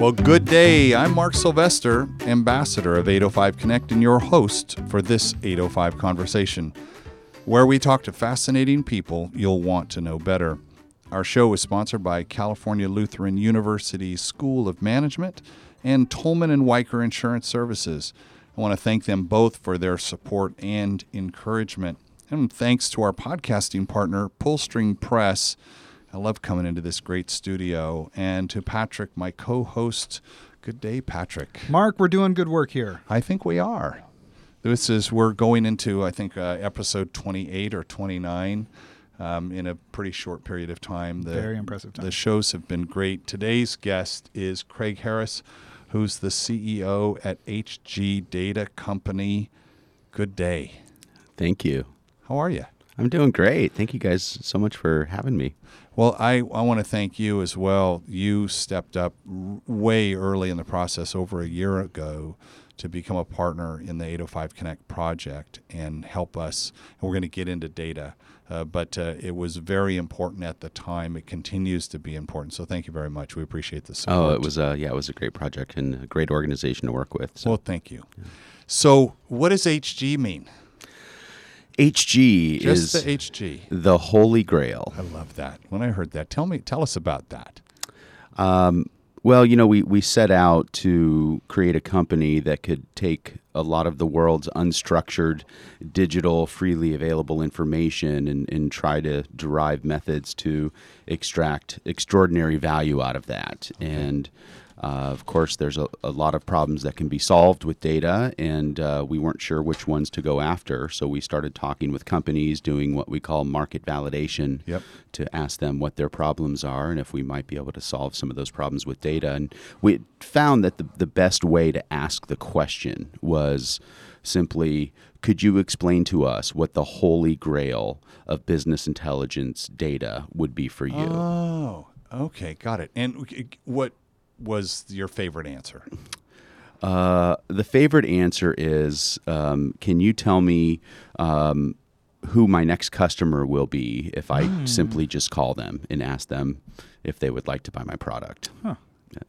Well, good day. I'm Mark Sylvester, ambassador of 805 Connect, and your host for this 805 conversation, where we talk to fascinating people you'll want to know better. Our show is sponsored by California Lutheran University School of Management and Tolman and Wiker Insurance Services. I want to thank them both for their support and encouragement. And thanks to our podcasting partner, Pullstring Press. I love coming into this great studio. And to Patrick, my co host. Good day, Patrick. Mark, we're doing good work here. I think we are. This is, we're going into, I think, uh, episode 28 or 29 um, in a pretty short period of time. The, Very impressive time. The shows have been great. Today's guest is Craig Harris, who's the CEO at HG Data Company. Good day. Thank you. How are you? I'm doing great. Thank you guys so much for having me. Well, I, I want to thank you as well. You stepped up r- way early in the process over a year ago to become a partner in the 805 Connect project and help us. And we're going to get into data, uh, but uh, it was very important at the time. It continues to be important. So thank you very much. We appreciate the support. Oh, it was a yeah, it was a great project and a great organization to work with. So. Well, thank you. Yeah. So, what does HG mean? HG Just is the HG. The Holy Grail. I love that. When I heard that, tell me, tell us about that. Um, well, you know, we, we set out to create a company that could take a lot of the world's unstructured, digital, freely available information and, and try to derive methods to extract extraordinary value out of that. Okay. And uh, of course, there's a, a, lot of problems that can be solved with data, and uh, we weren't sure which ones to go after. So we started talking with companies, doing what we call market validation yep. to ask them what their problems are and if we might be able to solve some of those problems with data. And we found that the, the best way to ask the question was simply could you explain to us what the holy grail of business intelligence data would be for you? Oh, okay, got it. And what was your favorite answer? Uh, the favorite answer is um, Can you tell me um, who my next customer will be if I mm. simply just call them and ask them if they would like to buy my product? Huh.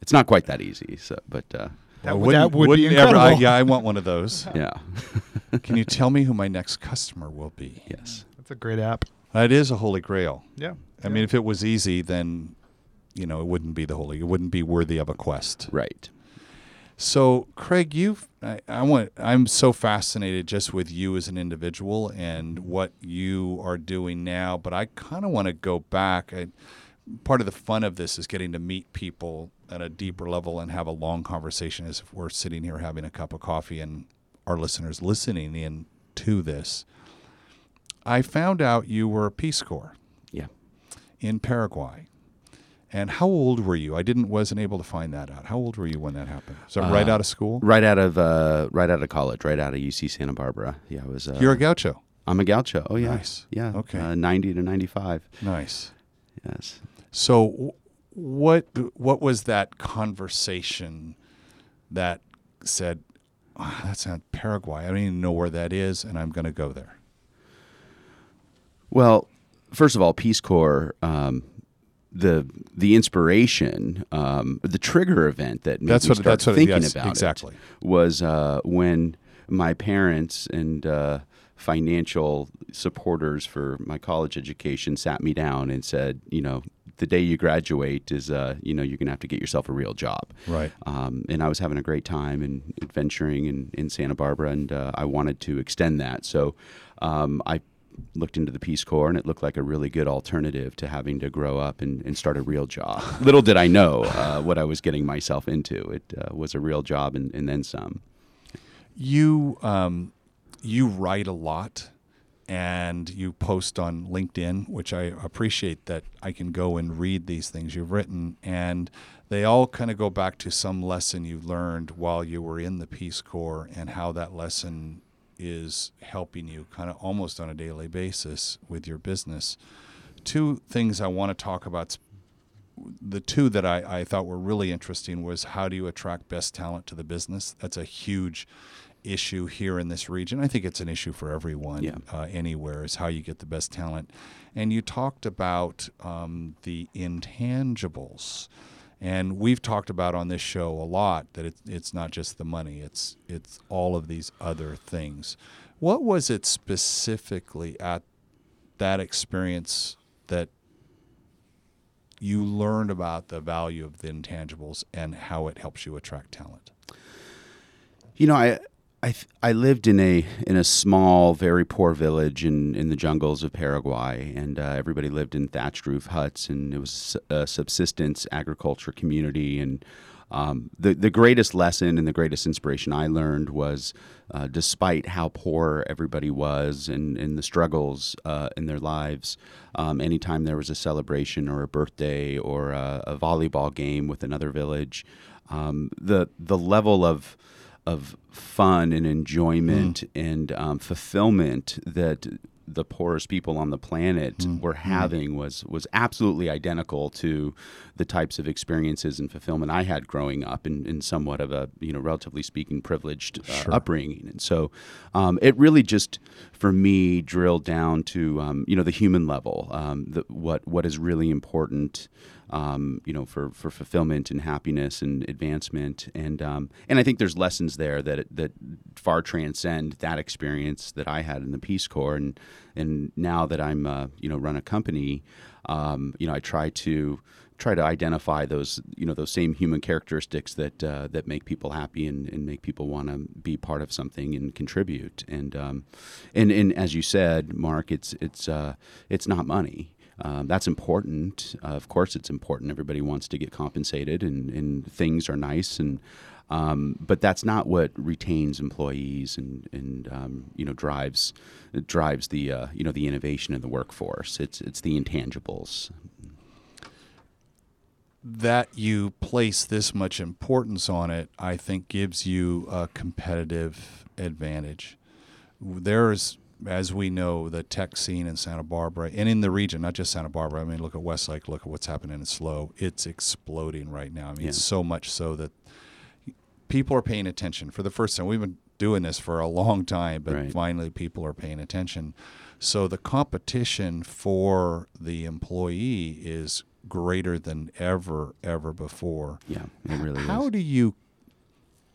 It's not quite that easy, so, but. Uh, that, would, that would be incredible. Ever, I, yeah, I want one of those. yeah. Can you tell me who my next customer will be? Yes. That's a great app. That is a holy grail. Yeah. I yeah. mean, if it was easy, then you know, it wouldn't be the holy. It wouldn't be worthy of a quest. Right. So, Craig, you've I, I, want I'm so fascinated just with you as an individual and what you are doing now, but I kind of want to go back. I, part of the fun of this is getting to meet people at a deeper level and have a long conversation as if we're sitting here having a cup of coffee and our listeners listening in to this. I found out you were a Peace Corps. Yeah. In Paraguay. And how old were you? I didn't wasn't able to find that out. How old were you when that happened? So uh, right out of school? Right out of uh, right out of college, right out of UC Santa Barbara. Yeah, I was. Uh, You're a gaucho. I'm a gaucho. Oh yeah. Nice. Yeah. Okay. Uh, Ninety to ninety-five. Nice. Yes. So, what what was that conversation that said, oh, "That's not Paraguay. I don't even know where that is, and I'm going to go there." Well, first of all, Peace Corps. Um, the the inspiration, um, the trigger event that made that's me what, start that's what, thinking yes, about exactly. it was uh, when my parents and uh, financial supporters for my college education sat me down and said, you know, the day you graduate is, uh, you know, you're going to have to get yourself a real job. Right. Um, and I was having a great time and adventuring in, in Santa Barbara, and uh, I wanted to extend that. So um, I looked into the Peace Corps, and it looked like a really good alternative to having to grow up and, and start a real job. Little did I know uh, what I was getting myself into. It uh, was a real job, and, and then some. You um, you write a lot, and you post on LinkedIn, which I appreciate that I can go and read these things you've written, and they all kind of go back to some lesson you learned while you were in the Peace Corps, and how that lesson is helping you kind of almost on a daily basis with your business. Two things I want to talk about. The two that I, I thought were really interesting was how do you attract best talent to the business? That's a huge issue here in this region. I think it's an issue for everyone yeah. uh, anywhere is how you get the best talent. And you talked about um, the intangibles And we've talked about on this show a lot that it, it's not just the money; it's it's all of these other things. What was it specifically at that experience that you learned about the value of the intangibles and how it helps you attract talent? You know, I I, I lived in a in a small, very poor village in, in the jungles of Paraguay, and uh, everybody lived in thatched roof huts, and it was a subsistence agriculture community. And um, the the greatest lesson and the greatest inspiration I learned was, uh, despite how poor everybody was and, and the struggles uh, in their lives, um, anytime there was a celebration or a birthday or a, a volleyball game with another village, um, the the level of of fun and enjoyment mm. and um, fulfillment that the poorest people on the planet mm. were mm. having mm. was was absolutely identical to the types of experiences and fulfillment I had growing up in, in somewhat of a you know relatively speaking privileged uh, sure. upbringing and so um, it really just for me drilled down to um, you know the human level um, the, what what is really important um, you know, for, for fulfillment and happiness and advancement. And um, and I think there's lessons there that that far transcend that experience that I had in the Peace Corps. And and now that I'm uh, you know run a company, um, you know, I try to try to identify those you know those same human characteristics that uh, that make people happy and, and make people want to be part of something and contribute and um, and and as you said Mark it's it's uh, it's not money um, that's important. Uh, of course, it's important. Everybody wants to get compensated, and, and things are nice, and um, but that's not what retains employees and and um, you know drives drives the uh, you know the innovation in the workforce. It's it's the intangibles. That you place this much importance on it, I think, gives you a competitive advantage. There's as we know, the tech scene in Santa Barbara and in the region, not just Santa Barbara. I mean, look at Westlake, look at what's happening in SLO. It's exploding right now. I mean, yeah. so much so that people are paying attention for the first time. We've been doing this for a long time, but right. finally people are paying attention. So the competition for the employee is greater than ever, ever before. Yeah, it really How is. How do you?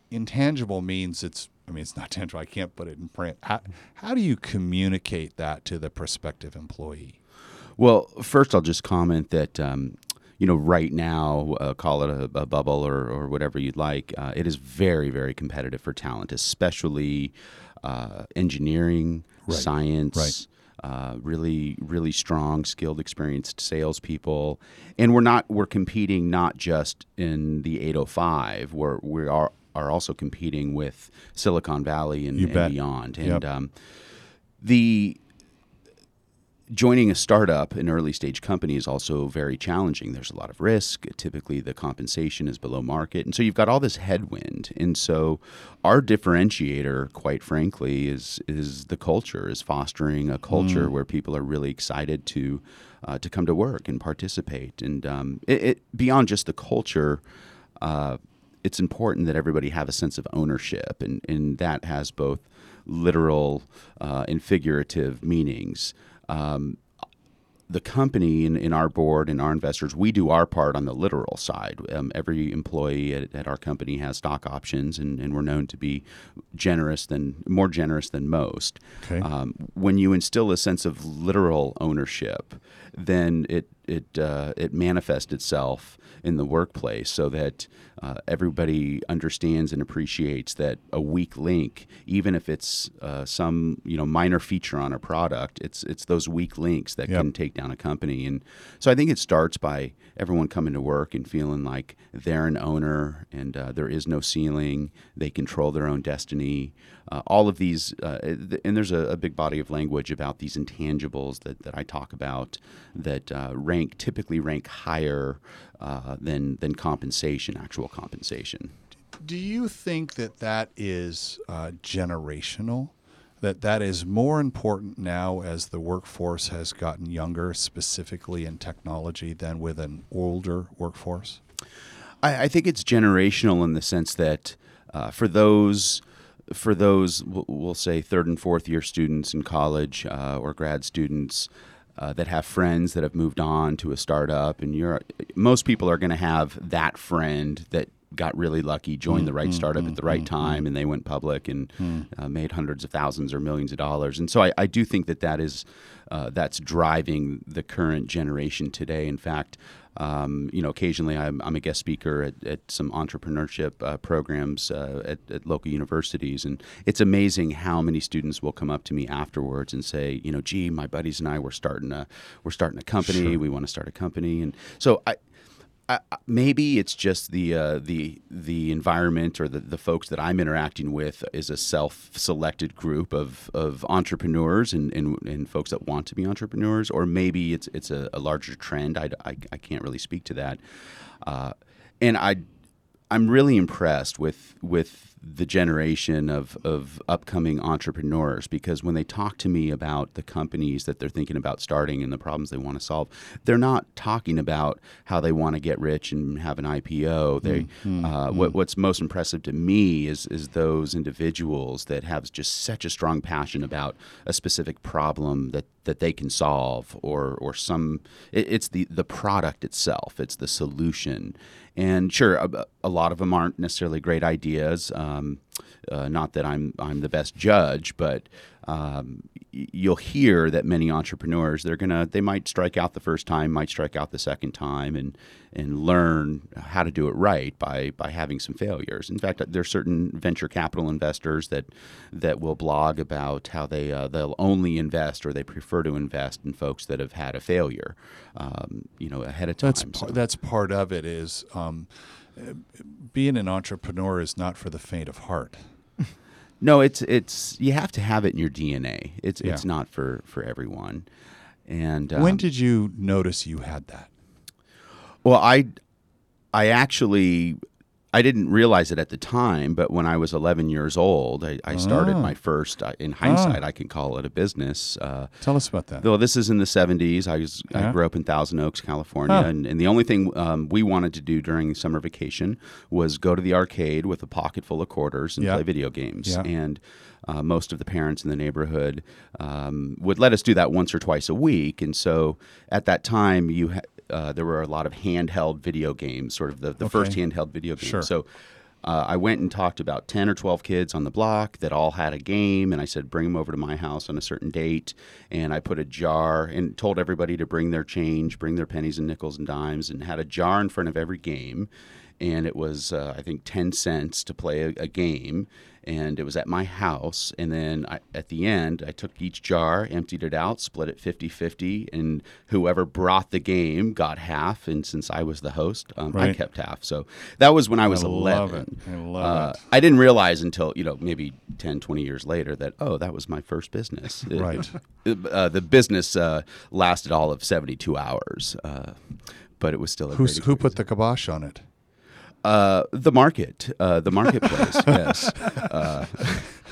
Intangible means it's I mean, it's not tangible. I can't put it in print. How, how do you communicate that to the prospective employee? Well, first, I'll just comment that. Um, you know, right now, uh, call it a, a, bubble or, or whatever you'd like. Uh, it is very, very competitive for talent, especially uh, engineering, right. science, right. Uh, really, really strong, skilled, experienced salespeople, and we're not we're competing not just in the 805. We're we are are also competing with Silicon Valley and, and beyond. And yep. um, the joining a startup, an early stage company, is also very challenging. There's a lot of risk. Typically, the compensation is below market. And so you've got all this headwind. And so our differentiator, quite frankly, is is the culture, is fostering a culture mm. where people are really excited to uh, to come to work and participate. And um, it, it, beyond just the culture, uh, it's important that everybody have a sense of ownership, and, and that has both literal uh, and figurative meanings. Um, the company in, in our board and our investors, we do our part on the literal side. Um, every employee at, at, our company has stock options, and, and, we're known to be generous than more generous than most. Okay. Um, when you instill a sense of literal ownership, then it it uh, it manifests itself in the workplace so that uh, everybody understands and appreciates that a weak link, even if it's uh, some you know minor feature on a product, it's it's those weak links that yep. can take down a company. And so I think it starts by everyone coming to work and feeling like they're an owner and uh, there is no ceiling. They control their own destiny. Uh, all of these, uh, and there's a, a, big body of language about these intangibles that, that I talk about that uh, rank typically rank higher uh, than than compensation, actual compensation. Do you think that that is uh, generational? That that is more important now as the workforce has gotten younger, specifically in technology, than with an older workforce. I, I think it's generational in the sense that uh, for those for those we'll say third and fourth year students in college uh, or grad students uh, that have friends that have moved on to a startup, and you're most people are going to have that friend that got really lucky, joined the right Mm, startup mm, at the right mm, time, and they went public and Hmm. uh, made hundreds of thousands or millions of dollars. And so I, I do think that that is uh, that's driving the current generation today. In fact, um, you know, occasionally I'm, I'm a guest speaker at, at some entrepreneurship uh, programs uh, at, at local universities, and it's amazing how many students will come up to me afterwards and say, you know, gee, my buddies and I were starting a we're starting a company. Sure. We want to start a company, and so I. I, maybe it's just the uh, the the environment or the, the folks that I'm interacting with is a self-selected group of, of entrepreneurs and, and, and folks that want to be entrepreneurs, or maybe it's it's a, a larger trend. I, I, I can't really speak to that, uh, and I I'm really impressed with with the generation of, of upcoming entrepreneurs because when they talk to me about the companies that they're thinking about starting and the problems they want to solve, they're not talking about how they want to get rich and have an IPO. They mm, hmm, uh, hmm. what, what's most impressive to me is is those individuals that have just such a strong passion about a specific problem that that they can solve or or some it, it's the the product itself. It's the solution. And sure a, a lot of them aren't necessarily great ideas. Um, uh, not that I'm I'm the best judge but um, you'll hear that many entrepreneurs they're gonna they might strike out the first time might strike out the second time and and learn how to do it right by by having some failures in fact there's certain venture capital investors that that will blog about how they uh, they'll only invest or they prefer to invest in folks that have had a failure um, you know ahead of time That's So- par- that's part of it. Is um, being an entrepreneur is not for the faint of heart. No, it's it's you have to have it in your DNA. It's Yeah. it's not for for everyone. And when um, did you notice you had that? well, I I actually I didn't realize it at the time, but when I was 11 years old, I, I started Ah. my first. uh, In hindsight, I can call it a business. Uh, Tell us about that. Though this is in the 70s, I was Yeah. I grew up in Thousand Oaks, California, and, and the only thing um, we wanted to do during summer vacation was go to the arcade with a pocket full of quarters and Yeah. play video games. Yeah. And uh, most of the parents in the neighborhood um, would let us do that once or twice a week. And so at that time, you ha- uh, there were a lot of handheld video games, sort of the, the first handheld video games. Sure. So uh, I went and talked to about 10 or 12 kids on the block that all had a game, and I said, bring them over to my house on a certain date. And I put a jar and told everybody to bring their change, bring their pennies and nickels and dimes, and had a jar in front of every game. And it was, uh, I think, 10 cents to play a, a game. And it was at my house. And then I, at the end, I took each jar, emptied it out, split it 50 50, and whoever brought the game got half. And since I was the host, um, I kept half. So that was when I was I 11. it. I love Uh, it. I didn't realize until, you know, maybe 10, 20 years later that, oh, that was my first business. It- Right. uh, the business uh, lasted all of 72 hours, uh, but it was still a Who's, who put the kibosh on it? Uh, the market, uh, the marketplace, yes.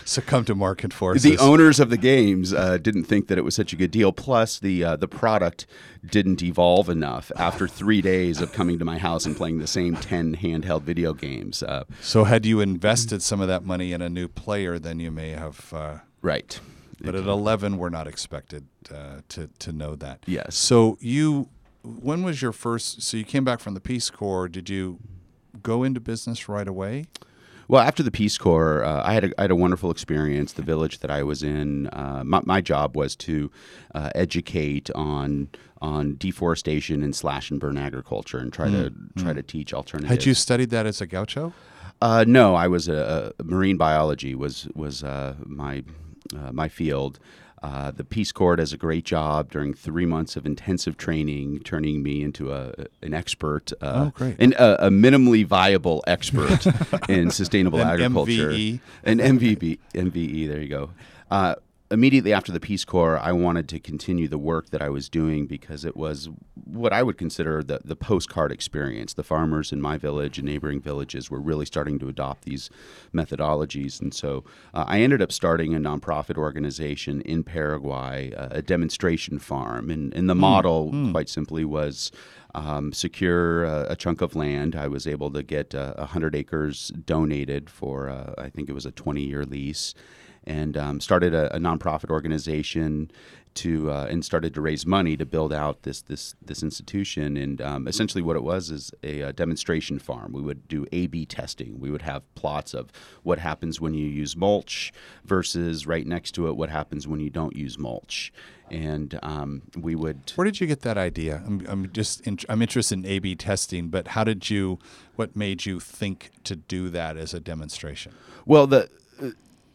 Succumb to market forces. The owners of the games uh, didn't think that it was such a good deal. Plus, the uh, the product didn't evolve enough after three days of coming to my house and playing the same ten handheld video games. Uh, so had you invested some of that money in a new player, then you may have. Uh, right. but at 11, we're not expected uh, to to know that. Yes. So you, when was your first? So you came back from the Peace Corps. Did you go into business right away? Well, after the Peace Corps, uh, I had a, I had a wonderful experience. The village that I was in, uh, my, my job was to uh, educate on on deforestation and slash and burn agriculture, and try to try to teach alternatives. Had you studied that as a gaucho? Uh, no, I was a, a marine biology was was uh, my uh, my field. Uh, the Peace Corps does a great job during three months of intensive training, turning me into a an expert, uh, Oh, great. and a, a minimally viable expert in sustainable An agriculture. MVE. An MVB, MVE. There you go. Uh, immediately after the Peace Corps, I wanted to continue the work that I was doing because it was what I would consider the, the postcard experience. The farmers in my village and neighboring villages were really starting to adopt these methodologies. And so uh, I ended up starting a nonprofit organization in Paraguay, uh, a demonstration farm. And, and the model, quite simply, was um, secure uh, a chunk of land. I was able to get uh, 100 acres donated for, uh, I think it was a 20 year lease and um, started a, a nonprofit organization to uh, and started to raise money to build out this this this institution. And um, essentially, what it was is a, a, demonstration farm. We would do A/B testing. We would have plots of what happens when you use mulch versus right next to it what happens when you don't use mulch. And um, we would. Where did you get that idea? I'm, I'm just in, I'm interested in A/B testing, but how did you? What made you think to do that as a demonstration? Well, the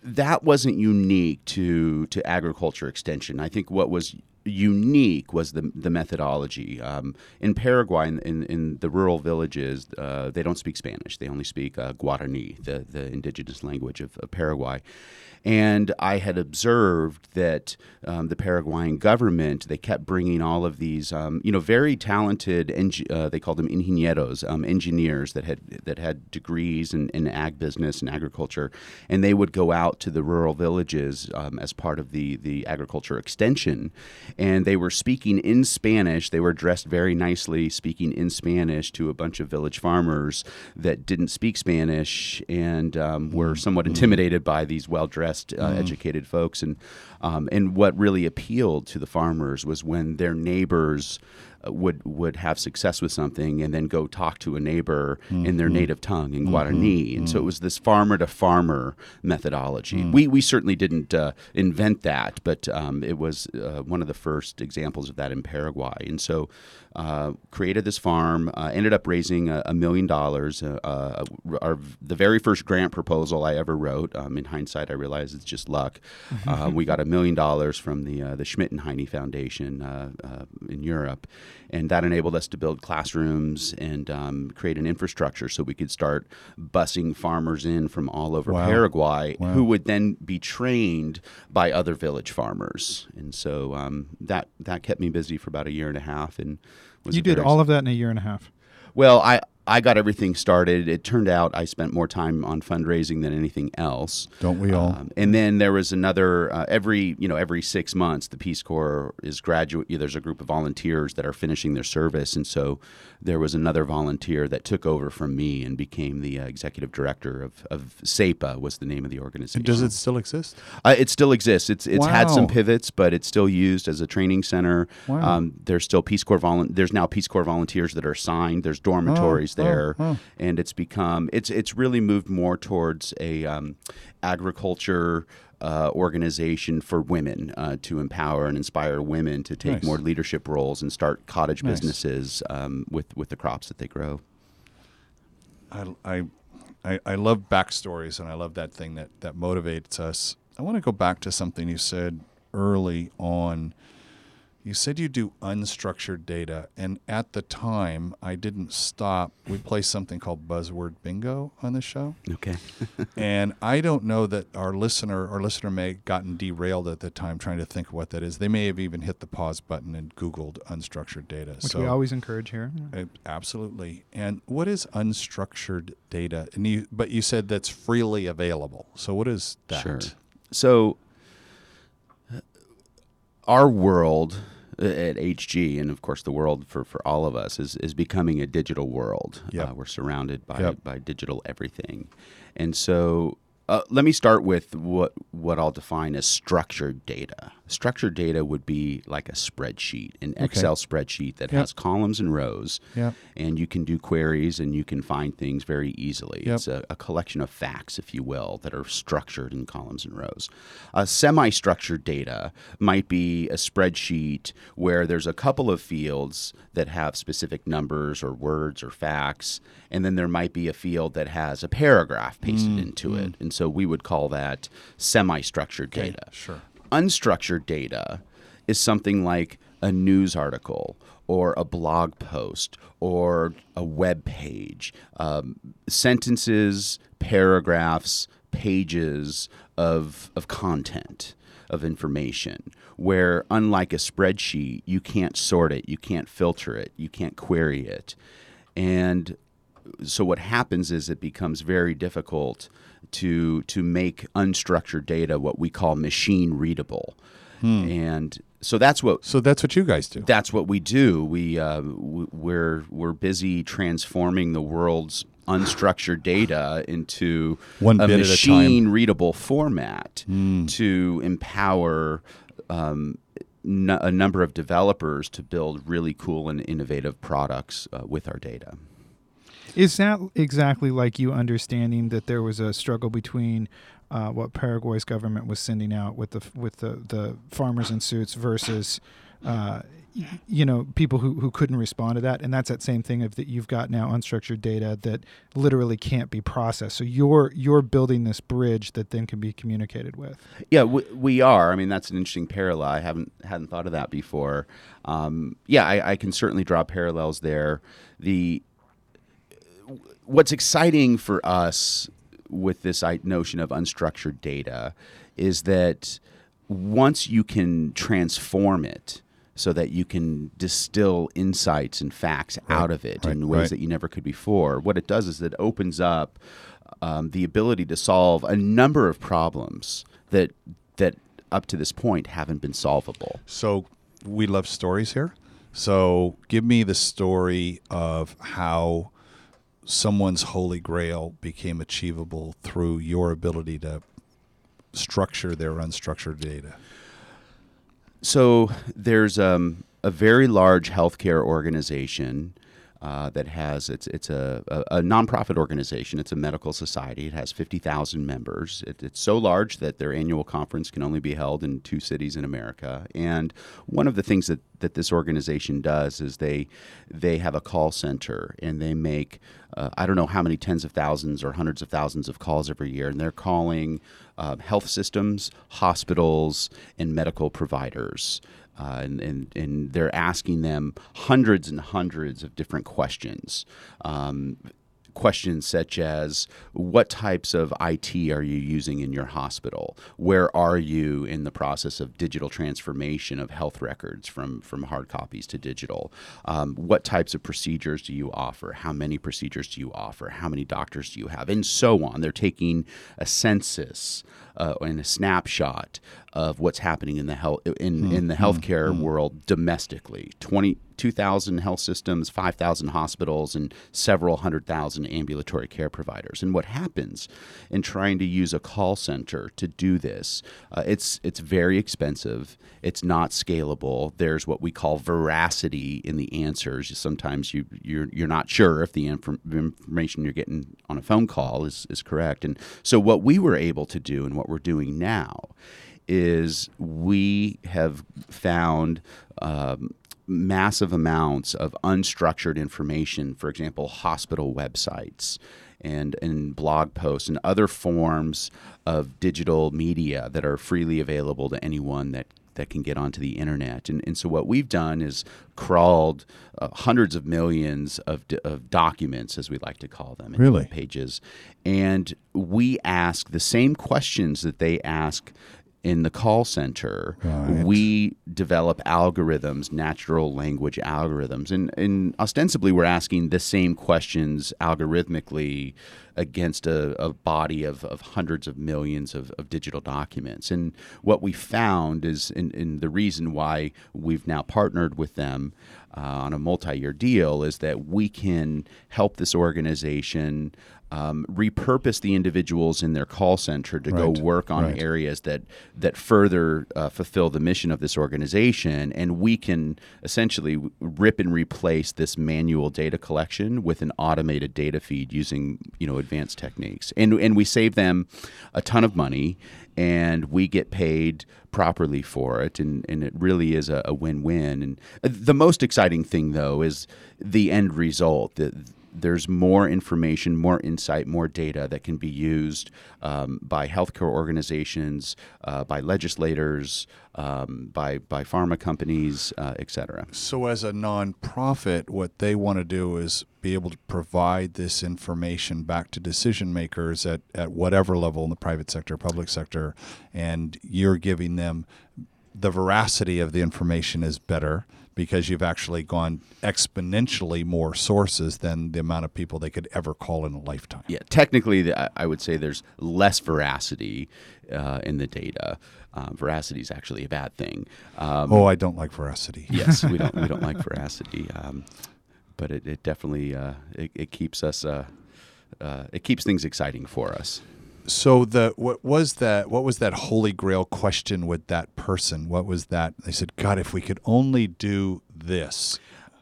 that wasn't unique to to agriculture extension. I think what was unique was the the methodology. Um, in Paraguay, in, in, in, the rural villages, uh, they don't speak Spanish. They only speak uh, Guarani, the the indigenous language of, of Paraguay. And I had observed that um, the Paraguayan government they kept bringing all of these, um, you know, very talented. Uh, they called them ingenieros, um, engineers that had that had degrees in, in, ag business and agriculture, and they would go out to the rural villages um, as part of the the agriculture extension, and they were speaking in Spanish. They were dressed very nicely, speaking in Spanish to a bunch of village farmers that didn't speak Spanish and um, were mm-hmm. somewhat intimidated by these well dressed uh, mm. educated folks, and um, and what really appealed to the farmers was when their neighbors would would have success with something and then go talk to a neighbor mm-hmm. in their mm-hmm. native tongue in Guarani, mm-hmm. and so it was this farmer to farmer methodology. Mm. We we certainly didn't uh, invent that, but um, it was uh, one of the first examples of that in Paraguay, and so uh, created this farm, uh, ended up raising a, a million dollars. Uh, uh our, the very first grant proposal I ever wrote. Um, in hindsight, I realize it's just luck. Uh, we got a million dollars from the uh, the Schmidheiny Foundation in Europe, and that enabled us to build classrooms and um, create an infrastructure so we could start busing farmers in from all over wow. Paraguay, wow. who would then be trained by other village farmers. And so um, that that kept me busy for about a year and a half, and you did all of that in a year and a half. Well, I I got everything started. It turned out I spent more time on fundraising than anything else. Don't we all? Um, and then there was another uh, every you know every six months the Peace Corps is graduate. There's a group of volunteers that are finishing their service, and so there was another volunteer that took over from me and became the uh, executive director of, of SEPA was the name of the organization. Does it still exist? Uh, it still exists. It's it's wow. had some pivots, but it's still used as a training center. Wow. Um, there's still Peace Corps volu- There's now Peace Corps volunteers that are assigned. There's dormitories oh, there, oh, oh. and it's become it's it's really moved more towards a um, agriculture uh, organization for women uh, to empower and inspire women to take nice. more leadership roles and start cottage nice. businesses um, with with the crops that they grow. I, I I love backstories and I love that thing that that motivates us. I want to go back to something you said early on you said you do unstructured data, and at the time, I didn't stop. We play something called Buzzword Bingo on the show. Okay. and I don't know that our listener, our listener may have gotten derailed at the time trying to think of what that is. They may have even hit the pause button and Googled unstructured data. Which so, we always encourage here. Uh, absolutely. And what is unstructured data? And you, but you said that's freely available. So what is that? Sure. So our world at HG, and of course the world for, for all of us is, is becoming a digital world. Yep. Uh, we're surrounded by yep. by digital everything, and so uh, let me start with what what I'll define as structured data. Structured data would be like a spreadsheet, an okay. Excel spreadsheet that yep. has columns and rows, yep. and you can do queries and you can find things very easily. Yep. It's a, a, collection of facts, if you will, that are structured in columns and rows. A semi-structured data might be a spreadsheet where there's a couple of fields that have specific numbers or words or facts, and then there might be a field that has a paragraph pasted mm, into mm. it, and so we would call that semi-structured okay. data. Sure unstructured data is something like a news article or a blog post or a web page, um, sentences, paragraphs, pages of, of content, of information, where unlike a spreadsheet, you can't sort it, you can't filter it, you can't query it. And so what happens is it becomes very difficult to to make unstructured data what we call machine readable. Hmm. And so that's what. So that's what you guys do. That's what we do. We uh, we're we're busy transforming the world's unstructured data into One a at a machine readable format Mm. to empower um, n- a number of developers to build really cool and innovative products uh, with our data. Is that exactly like you understanding that there was a struggle between uh, what Paraguay's government was sending out with the with the, the farmers in suits versus uh, you know people who, who couldn't respond to that and that's that same thing of that you've got now unstructured data that literally can't be processed so you're you're building this bridge that then can be communicated with Yeah, we, we are. I mean, that's an interesting parallel. I haven't hadn't thought of that before. Um, yeah, I, I can certainly draw parallels there. The what's exciting for us with this notion of unstructured data is that once you can transform it so that you can distill insights and facts out of it right, in ways right. that you never could before, what it does is it opens up um, the ability to solve a number of problems that that up to this point haven't been solvable. So we love stories here. So give me the story of how someone's holy grail became achievable through your ability to structure their unstructured data. So there's um, a very large healthcare organization uh, that has it's it's a, a, a nonprofit organization. It's a medical society. It has fifty thousand members. It, it's so large that their annual conference can only be held in two cities in America. And one of the things that, that this organization does is they they have a call center and they make uh, I don't know how many tens of thousands or hundreds of thousands of calls every year, and they're calling uh, health systems, hospitals, and medical providers. Uh, and, and, and they're asking them hundreds and hundreds of different questions. Um, questions such as what types of IT are you using in your hospital? Where are you in the process of digital transformation of health records from, from hard copies to digital? Um, what types of procedures do you offer? How many procedures do you offer? How many doctors do you have? And so on. They're taking a census uh, and a snapshot of what's happening in the health in, in the healthcare world domestically. 20, 2,000 health systems, 5,000 hospitals, and several hundred thousand ambulatory care providers. And what happens in trying to use a call center to do this? Uh, it's it's very expensive. It's not scalable. There's what we call veracity in the answers. Sometimes you you're you're not sure if the infor- information you're getting on a phone call is is correct. And so what we were able to do and what we're doing now is we have found um, massive amounts of unstructured information, for example, hospital websites and, and blog posts and other forms of digital media that are freely available to anyone that that can get onto the internet. And, and so what we've done is crawled uh, hundreds of millions of, d- of documents, as we like to call them, Really? pages. And we ask the same questions that they ask in the call center. Right. We develop algorithms, natural language algorithms. And, and ostensibly, we're asking the same questions algorithmically against a, a body of, of hundreds of millions of, of digital documents. And what we found is, and, the reason why we've now partnered with them uh, on a multi year deal, is that we can help this organization. Um, repurpose the individuals in their call center to go work on right. areas that that further uh, fulfill the mission of this organization, and we can essentially rip and replace this manual data collection with an automated data feed using you know advanced techniques, and and we save them a ton of money, and we get paid properly for it, and and it really is a, a win-win. And uh, the most exciting thing though is the end result. The, there's more information, more insight, more data that can be used um, by healthcare organizations, uh, by legislators, um, by by pharma companies, uh, et cetera. So, as a nonprofit, what they want to do is be able to provide this information back to decision makers at, at whatever level in the private sector, public sector, and you're giving them the veracity of the information is better because you've actually gone exponentially more sources than the amount of people they could ever call in a lifetime. Yeah, technically, I- I would say there's less veracity uh, in the data. Uh, veracity is actually a bad thing. Um, Oh, I don't like veracity. yes, we don't we don't like veracity, um, but it, it definitely uh, it, it keeps us uh, uh, it keeps things exciting for us. So the what was that? What was that holy grail question with that person? What was that? They said, "God, if we could only do this."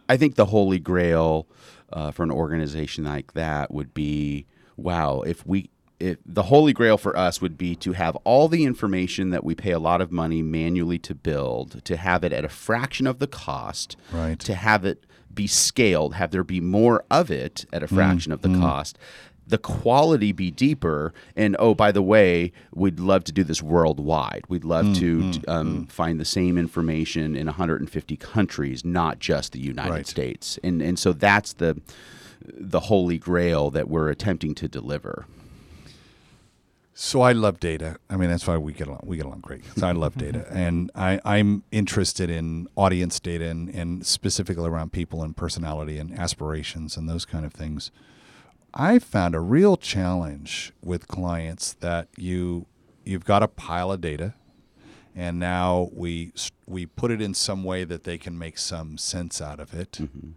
I think the holy grail uh, for an organization like that would be, wow, if we if the holy grail for us would be to have all the information that we pay a lot of money manually to build, to have it at a fraction of the cost, Right. to have it be scaled, have there be more of it at a fraction of the cost. The quality be deeper, and oh, by the way, we'd love to do this worldwide. We'd love mm, to mm, um, mm. find the same information in 150 countries, not just the United Right. States. And and so that's the the holy grail that we're attempting to deliver. So I love data. I mean, that's why we get along. We get along great. So I love data, and I, I'm interested in audience data and, and specifically around people and personality and aspirations and those kind of things. I found a real challenge with clients that you you've got a pile of data, and now we we put it in some way that they can make some sense out of it. Mm-hmm.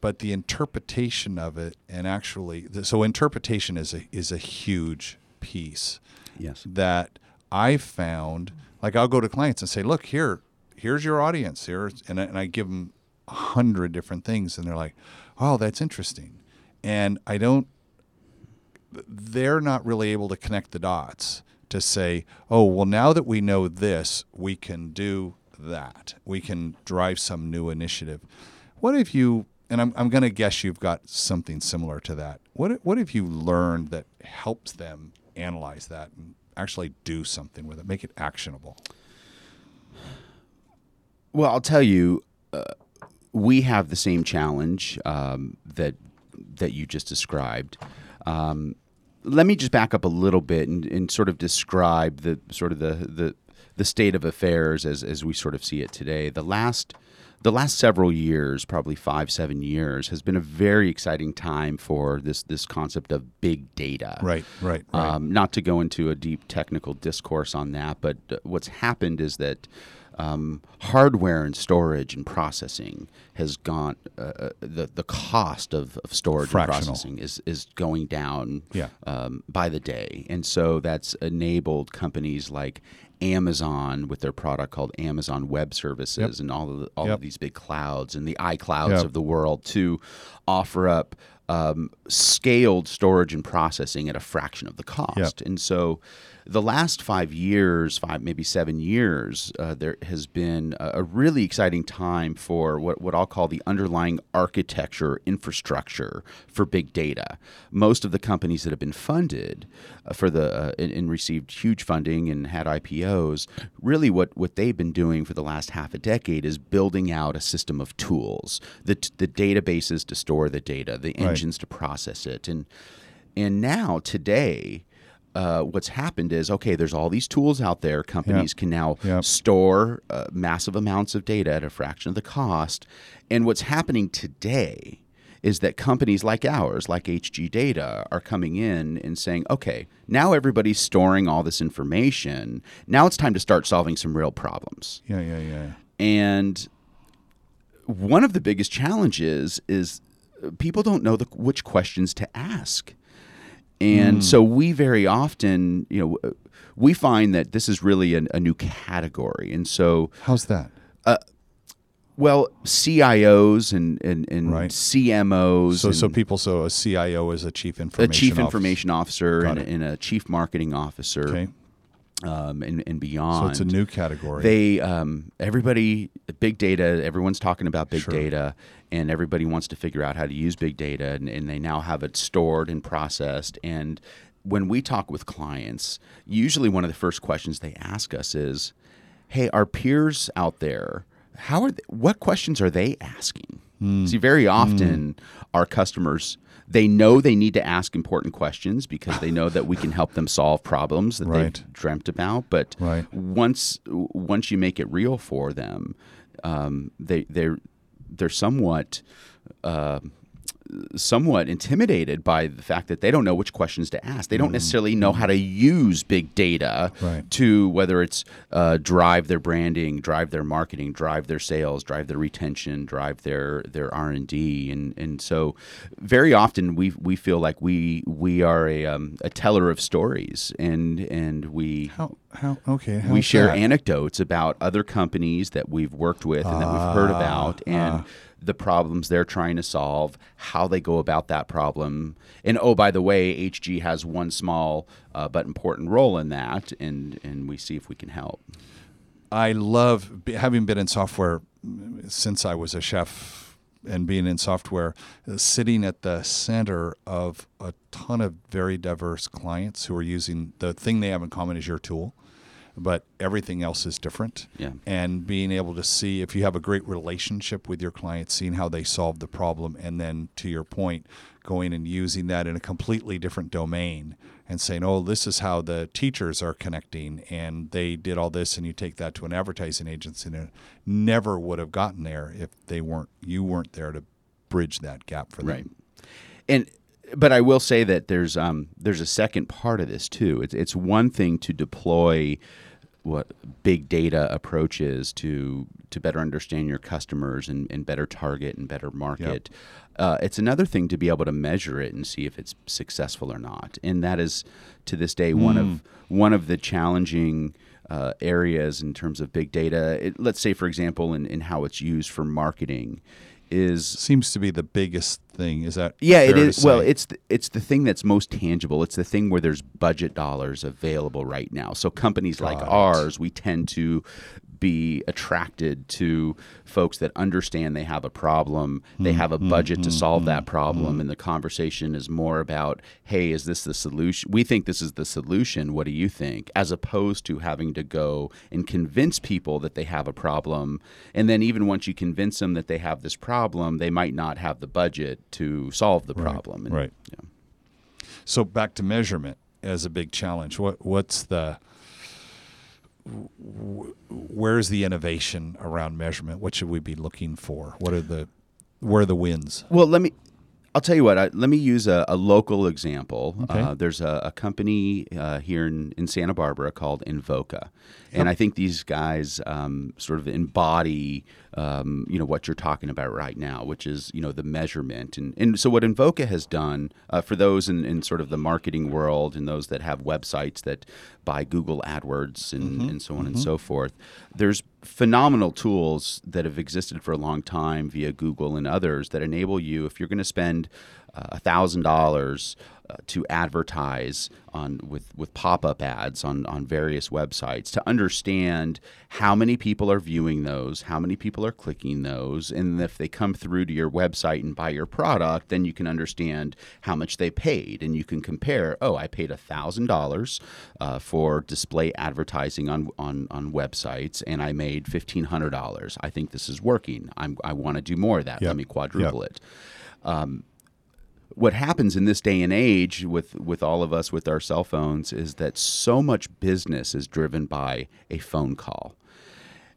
But the interpretation of it, and actually, so interpretation is a is a huge piece Yes. that I found. Like I'll go to clients and say, "Look here, here's your audience here," and I, and I give them a hundred different things, and they're like, "Oh, that's interesting," and I don't. They're not really able to connect the dots to say, "Oh, well, now that we know this, we can do that. We can drive some new initiative." What if you? And I'm, I'm going to guess you've got something similar to that. What what have you learned that helps them analyze that and actually do something with it, make it actionable? Well, I'll tell you, uh, we have the same challenge um, that that you just described. Um, let me just back up a little bit and, and sort of describe the sort of the, the the state of affairs as as we sort of see it today. The last the last several years, probably five seven years, has been a very exciting time for this this concept of big data. Right, right, right. Um, not to go into a deep technical discourse on that, but uh, what's happened is that um, hardware and storage and processing has gone. Uh, uh, the the cost of, of storage and processing is is going down Yeah. um, by the day, and so that's enabled companies like Amazon with their product called Amazon Web Services Yep. and all of the, all Yep. of these big clouds and the iClouds Yep. of the world to offer up um, scaled storage and processing at a fraction of the cost. And so, the last five years, five maybe seven years, uh, there has been a, really exciting time for what, what I'll call the underlying architecture infrastructure for big data. Most of the companies that have been funded uh, for the uh, and, and received huge funding and had IPOs, really what, what they've been doing for the last half a decade is building out a system of tools, the, t- the databases to store the data, the Right. engines to process it, and and now today. Uh, what's happened is okay. There's all these tools out there. Companies can now Yep. store uh, massive amounts of data at a fraction of the cost. And what's happening today is that companies like ours, like HG Data, are coming in and saying, okay, now everybody's storing all this information. Now it's time to start solving some real problems. yeah, yeah, yeah. And one of the biggest challenges is uh, people don't know the, which questions to ask. And so we very often, you know, uh, we find that this is really an, a new category. And so, How's that? well, CIOs and, and, and Right. CMOs, So, so people, so a CIO is a chief information a chief officer. information officer Got and, and a chief marketing officer Okay, um, and, and beyond. so it's a new category. They, um, everybody, big data. Everyone's talking about big Sure. data, and everybody wants to figure out how to use big data, and, and they now have it stored and processed. And when we talk with clients, usually one of the first questions they ask us is, "Hey, our peers out there, how are? They, what questions are they asking?" Hmm. See, very often our customers. They know they need to ask important questions because they know that we can help them solve problems that Right. they've dreamt about. But Right. once once you make it real for them, um, they they're they're somewhat uh, somewhat intimidated by the fact that they don't know which questions to ask. They don't necessarily know how to use big data Right. to whether it's uh, drive their branding, drive their marketing, drive their sales, drive their retention, drive their their R and D, and and so very often we we feel like we we are a um, a teller of stories, and and we How how okay? we share that? anecdotes about other companies that we've worked with and that we've heard Ah, about and the problems they're trying to solve, how they go about that problem. And oh, by the way, HG has one small uh, but important role in that, and, and we see if we can help. I love having been in software mm, since I was a chef and being in software, uh, sitting at the center of a ton of very diverse clients who are using the thing they have in common is your tool, but everything else is different. Yeah. And being able to see if you have a great relationship with your clients, seeing how they solve the problem, and then to your point, going and using that in a completely different domain and saying, oh, this is how the teachers are connecting, and they did all this, and you take that to an advertising agency, and it never would have gotten there if they weren't you weren't there to bridge that gap for them. Right. And but I will say that there's um there's a second part of this too. It's it's one thing to deploy what big data approaches to to better understand your customers and, and better target and better market. Uh, it's another thing to be able to measure it and see if it's successful or not. And that is to this day one of one of the challenging uh, areas in terms of big data. It, let's say, for example, in, in how it's used for marketing, is Seems to be the biggest thing. Is that yeah, it is. Well, it's the, it's the thing that's most tangible. It's the thing where there's budget dollars available right now. So companies like it. ours, we tend to be attracted to folks that understand they have a problem. They Hmm, have a mm, budget to mm, solve mm, that problem, and the conversation is more about, "Hey, is this the solution? We think this is the solution. What do you think?" As opposed to having to go and convince people that they have a problem, and then even once you convince them that they have this problem, they might not have the budget to solve the Right, problem. And, right. yeah. So back to measurement as a big challenge. What what's the where's the innovation around measurement? What should we be looking for? What are the where are the wins? Well, let me. I'll tell you what. I, let me use a, a local example. Okay. Uh, there's a, a company uh, here in, in Santa Barbara called Invoca, and I think these guys um, sort of embody, um, you know, what you're talking about right now, which is you know the measurement. And and so what Invoca has done uh, for those in, in sort of the marketing world and those that have websites that buy Google AdWords and, and so on and so forth, there's phenomenal tools that have existed for a long time via Google and others that enable you, if you're going to spend thousand dollars uh, to advertise on with with pop-up ads on on various websites to understand how many people are viewing those, how many people are clicking those, and if they come through to your website and buy your product, then you can understand how much they paid, and you can compare. Oh, I paid a thousand dollars uh, for display advertising on on on websites, and I made fifteen hundred dollars. I think this is working. I'm, I want to do more of that. Yep. Let me quadruple it what happens in this day and age with with all of us with our cell phones is that so much business is driven by a phone call.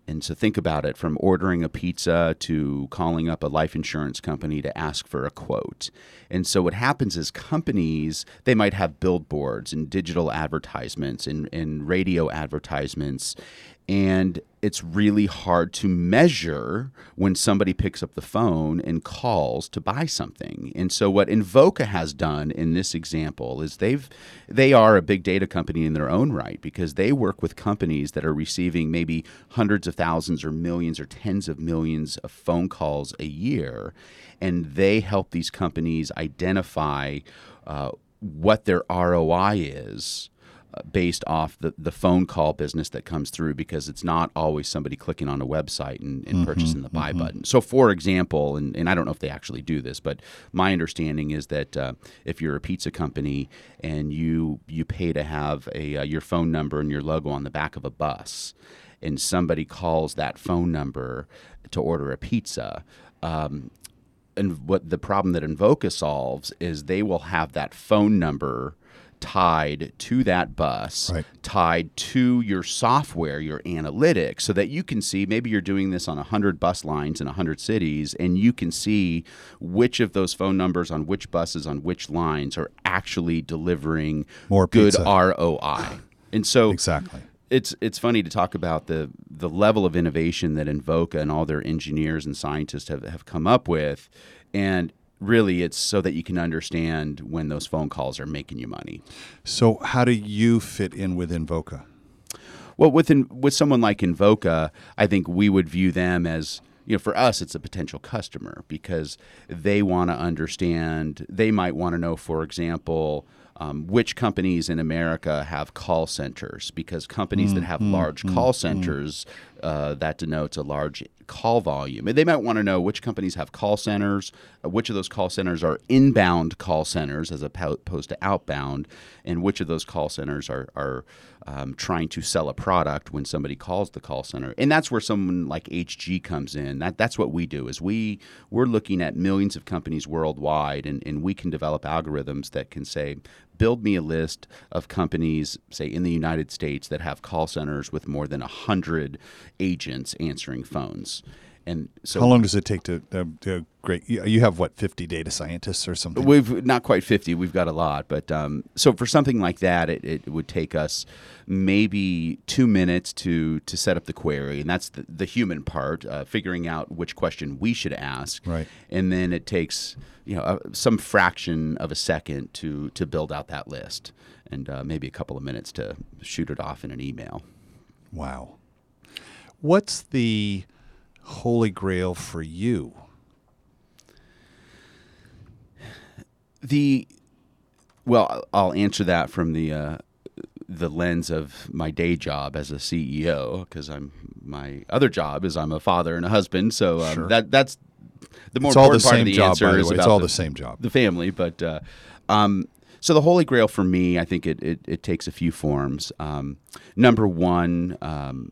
And so think about it from ordering a pizza to calling up a life insurance company to ask for a quote. And so what happens is companies, they might have billboards and digital advertisements and, and radio advertisements. And it's really hard to measure when somebody picks up the phone and calls to buy something. And so what Invoca has done in this example is they've they are a big data company in their own right because they work with companies that are receiving maybe hundreds of thousands or millions or tens of millions of phone calls a year and they help these companies identify uh, what their ROI is based off the, the phone call business that comes through because it's not always somebody clicking on a website and, and purchasing the buy button. So, for example, and, and I don't know if they actually do this, but my understanding is that uh, if you're a pizza company and you you pay to have a uh, your phone number and your logo on the back of a bus, and somebody calls that phone number to order a pizza. Um, and what the problem that Invoca solves is they will have that phone number tied to that bus, Right. tied to your software, your analytics, so that you can see maybe you're doing this on 100 bus lines in 100 cities, and you can see which of those phone numbers on which buses on which lines are actually delivering More good pizza. ROI. And so Exactly. it's it's funny to talk about the the level of innovation that Invoca and all their engineers and scientists have, have come up with, and really it's so that you can understand when those phone calls are making you money. So, how do you fit in with Invoca? Well, with in, with someone like Invoca, I think we would view them as you know, for us, it's a potential customer because they want to understand. They might want to know, for example, um, which companies in America have call centers because companies that have large call centers uh, that denotes a large call volume. They might want to know which companies have call centers, uh, which of those call centers are inbound call centers as opposed to outbound, and which of those call centers are are um, trying to sell a product when somebody calls the call center. And that's where someone like HG comes in. That that's what we do is we we're looking at millions of companies worldwide, and, and we can develop algorithms that can say build me a list of companies, say in the United States, that have call centers with more than 100 agents answering phones. And so How long does it take to, to great? You you have what, 50 data scientists or something? We've not quite 50. We've got a lot. But um, so for something like that, it, it would take us maybe two minutes to, to set up the query. And that's the, the human part, uh, figuring out which question we should ask. Right. And then it takes you know uh, some fraction of a second to, to build out that list and uh, maybe a couple of minutes to shoot it off in an email. Wow. What's the holy grail for you? the well i'll answer that from the uh, the lens of my day job as a ceo because i'm my other job is i'm a father and a husband so um, Sure. that that's the more It's all the important part same of the job, answer the is way. It's about all the same job. the family but uh, um, so the holy grail for me i think it, it, it takes a few forms um, number one um,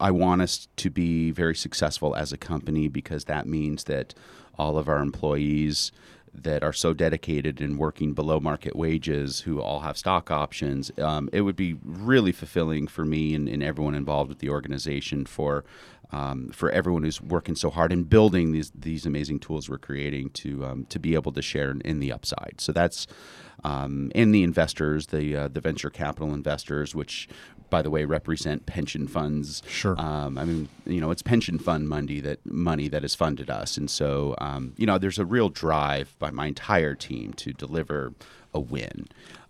I want us to be very successful as a company because that means that all of our employees that are so dedicated and working below market wages, who all have stock options, um, it would be really fulfilling for me and, and everyone involved with the organization for um, for everyone who's working so hard and building these these amazing tools we're creating to um, to be able to share in, in the upside. So that's um, and the investors, the uh, the venture capital investors, which by the way represent pension funds. Sure. Um, I mean, you know, it's pension fund money that money that has funded us, and so um, you know, there's a real drive by my entire team to deliver a win.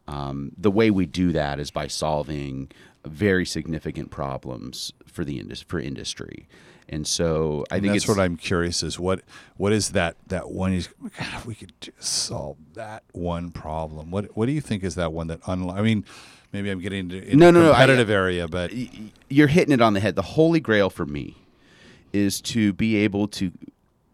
Um, the way we do that is by solving very significant problems for the indus- for industry, and so I And think that's it's what I'm curious is what what is that that one is God, if we could just solve that one problem. What what do you think is that one that unlo- I mean, maybe I'm getting into, No, no, no, I- competitive area, but you're hitting it on the head. The holy grail for me is to be able to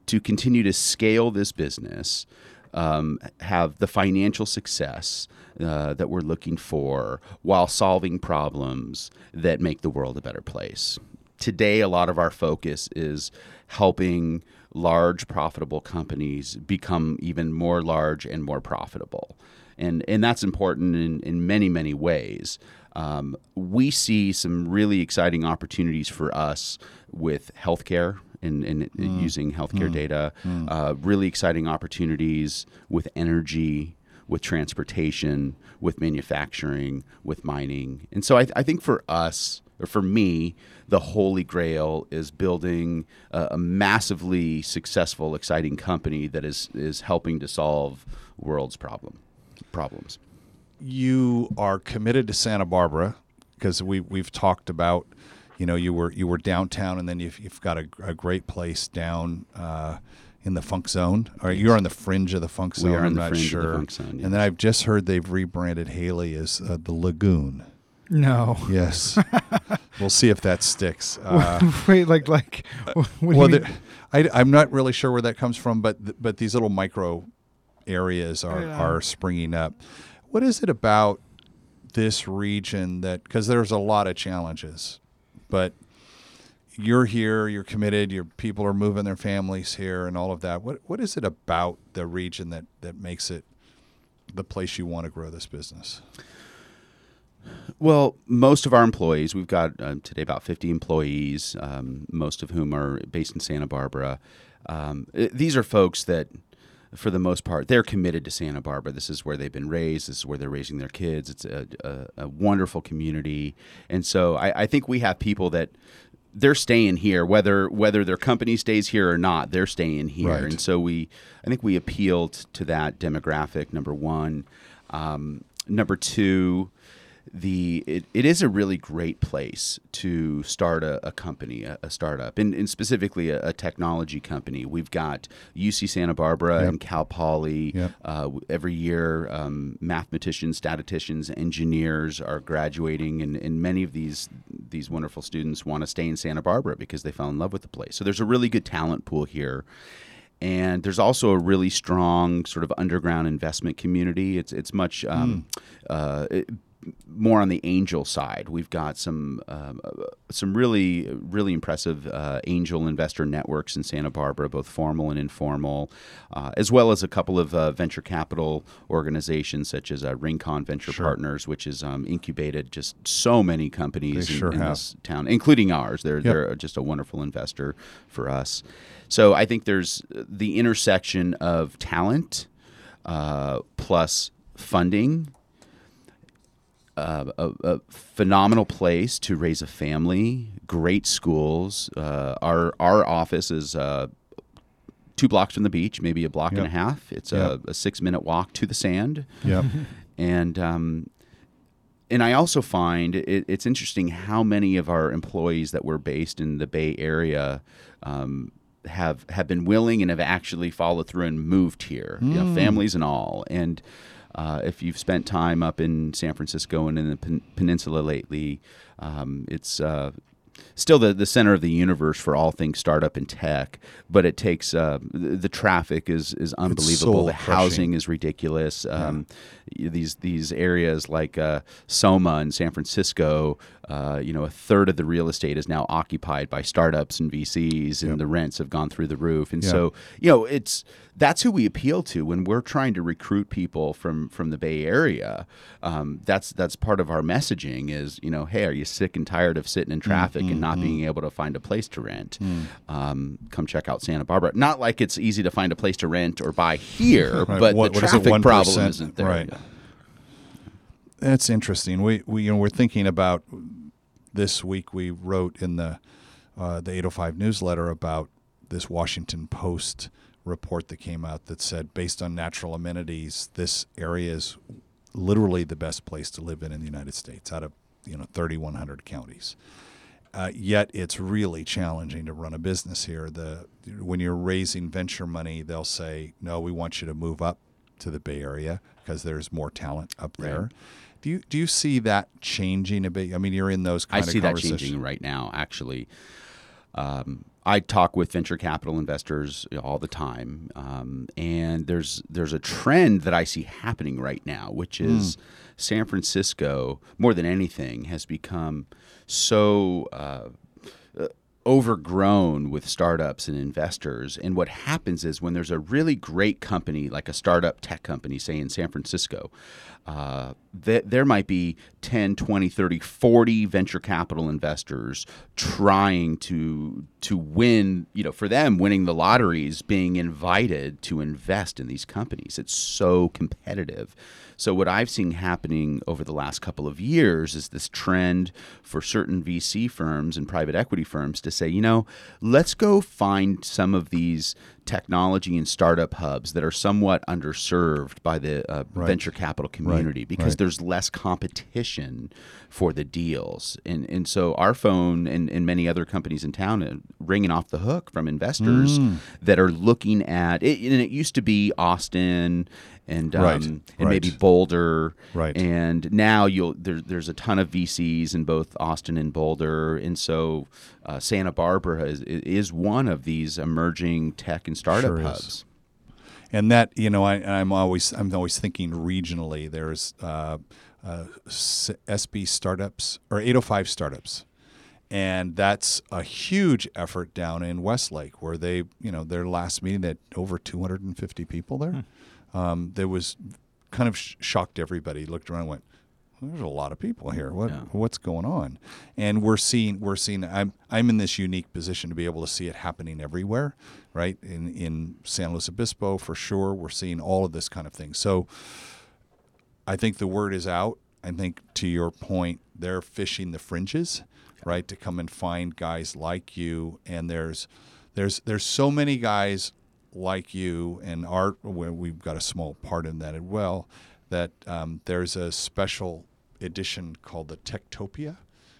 to continue to scale this business, um, have the financial success uh, that we're looking for, while solving problems that make the world a better place. Today, a lot of our focus is helping large, profitable companies become even more large and more profitable and and that's important in, in many many ways. Um, we see some really exciting opportunities for us with healthcare and, and using healthcare data. Uh, really exciting opportunities with energy, with transportation, with manufacturing, with mining. And so I, I think for us, or for me, the holy grail is building a, a massively successful, exciting company that is is helping to solve world's problem problems. you are committed to Santa Barbara because we we've talked about you know you were you were downtown and then you've, you've got a, a great place down uh, in the funk zone or you're on the fringe of the funk zone We are I'm the not fringe of the sure funk zone, and then I've just heard they've rebranded Haley as uh, the Lagoon No. yes we'll see if that sticks uh, Wait, like like. What do well, you the. I, I'm not really sure where that comes from, but th- but these little micro areas are Yeah. are springing up. What is it about this region that because there's a lot of challenges, but you're here, you're committed, your people are moving their families here, and all of that. What what is it about the region that that makes it the place you want to grow this business? Well, most of our employees, we've got uh, today about 50 employees, um, most of whom are based in Santa Barbara. Um, i- these are folks that, for the most part, they're committed to Santa Barbara. This is where they've been raised. This is where they're raising their kids. It's a, a, a wonderful community, and so I, I think we have people that they're staying here, whether whether their company stays here or not. They're staying here, Right. and so we, I think we appealed to that demographic. Number one, um, number two the it, it is a really great place to start a, a company, a, a startup, and, and specifically a, a technology company. We've got UC Santa Barbara Yep. and Cal Poly. Yep. Uh, every year, um, mathematicians, statisticians, engineers are graduating, and, and many of these these wonderful students want to stay in Santa Barbara because they fell in love with the place. So there's a really good talent pool here. And there's also a really strong sort of underground investment community. It's it's much um, uh, it- more on the angel side. We've got some um, uh, some really really impressive uh, angel investor networks in Santa Barbara, both formal and informal, uh, as well as a couple of uh, venture capital organizations such as uh, Rincon Venture Sure. Partners, which has um, incubated just so many companies in, sure in this town, including ours. They're they're just a wonderful investor for us. So I think there's the intersection of talent uh, plus funding uh, a, a phenomenal place to raise a family. Great schools. Uh, our our office is uh, two blocks from the beach, maybe a block and a half. It's Yep. a, a six minute walk to the sand, Yep. and um, and I also find it, it's interesting how many of our employees that were based in the Bay Area. Um, have have been willing and have actually followed through and moved here, you know, families and all. And uh, if you've spent time up in San Francisco and in the pen- peninsula lately, um, it's uh, still the, the center of the universe for all things startup and tech. But it takes uh, the, the traffic is is unbelievable. The housing is ridiculous. Um, y- These these areas like uh, Soma in San Francisco, uh, you know, a third of the real estate is now occupied by startups and VCs, and Yep. the rents have gone through the roof. And Yeah. so, you know, it's that's who we appeal to when we're trying to recruit people from from the Bay Area. Um, that's that's part of our messaging is you know, hey, are you sick and tired of sitting in traffic and not being able to find a place to rent? Um, come check out Santa Barbara. Not like it's easy to find a place to rent or buy here, Right. but What- the what is traffic problem isn't there. Right. Yeah. That's interesting. We, we you know we're thinking about this week. We wrote in the uh, the 805 newsletter about this Washington Post report that came out that said based on natural amenities, this area is literally the best place to live in in the United States out of you know 3,100 counties. Uh, yet it's really challenging to run a business here. The when you're raising venture money, they'll say, "No, we want you to move up to the Bay Area because there's more talent up Right. there." Do you do you see that changing a bit? I mean, you're in those I kind see of that changing right now. Actually, um, I talk with venture capital investors all the time, um, and there's there's a trend that I see happening right now, which Hmm. is San Francisco more than anything has become so. Uh, uh, overgrown with startups and investors and what happens is when there's a really great company like a startup tech company say in san francisco uh, th- there might be 10 20 30 40 venture capital investors trying to to win you know for them winning the lotteries being invited to invest in these companies. It's so competitive. So what I've seen happening over the last couple of years is this trend for certain VC firms and private equity firms to say, you know, let's go find some of these technology and startup hubs that are somewhat underserved by the uh, Right. venture capital community because right. there's less competition for the deals. And and so our phone and, and many other companies in town are ringing off the hook from investors Mm. that are looking at it. And it used to be Austin and um, Right, and maybe. Boulder. Right. And now you'll there, there's a ton of VCs in both Austin and Boulder, and so uh, Santa Barbara is, is one of these emerging tech and startup Sure is. hubs. and that you know I, I'm always I'm always thinking regionally. There's uh, uh, SB startups or 805 startups, and that's a huge effort down in Westlake where they you know their last meeting they had over 250 people there. Um, there was kind of sh- shocked everybody. Looked around and went, there's a lot of people here. What Yeah. what's going on? And we're seeing we're seeing I'm I'm in this unique position to be able to see it happening everywhere, right? In in San Luis Obispo for sure. We're seeing all of this kind of thing. So I think the word is out. I think to your point, they're fishing the fringes, right, to come and find guys like you. And there's there's there's so many guys like you and art where we've got a small part in that as well. That um, there's a special edition called the Techtopia,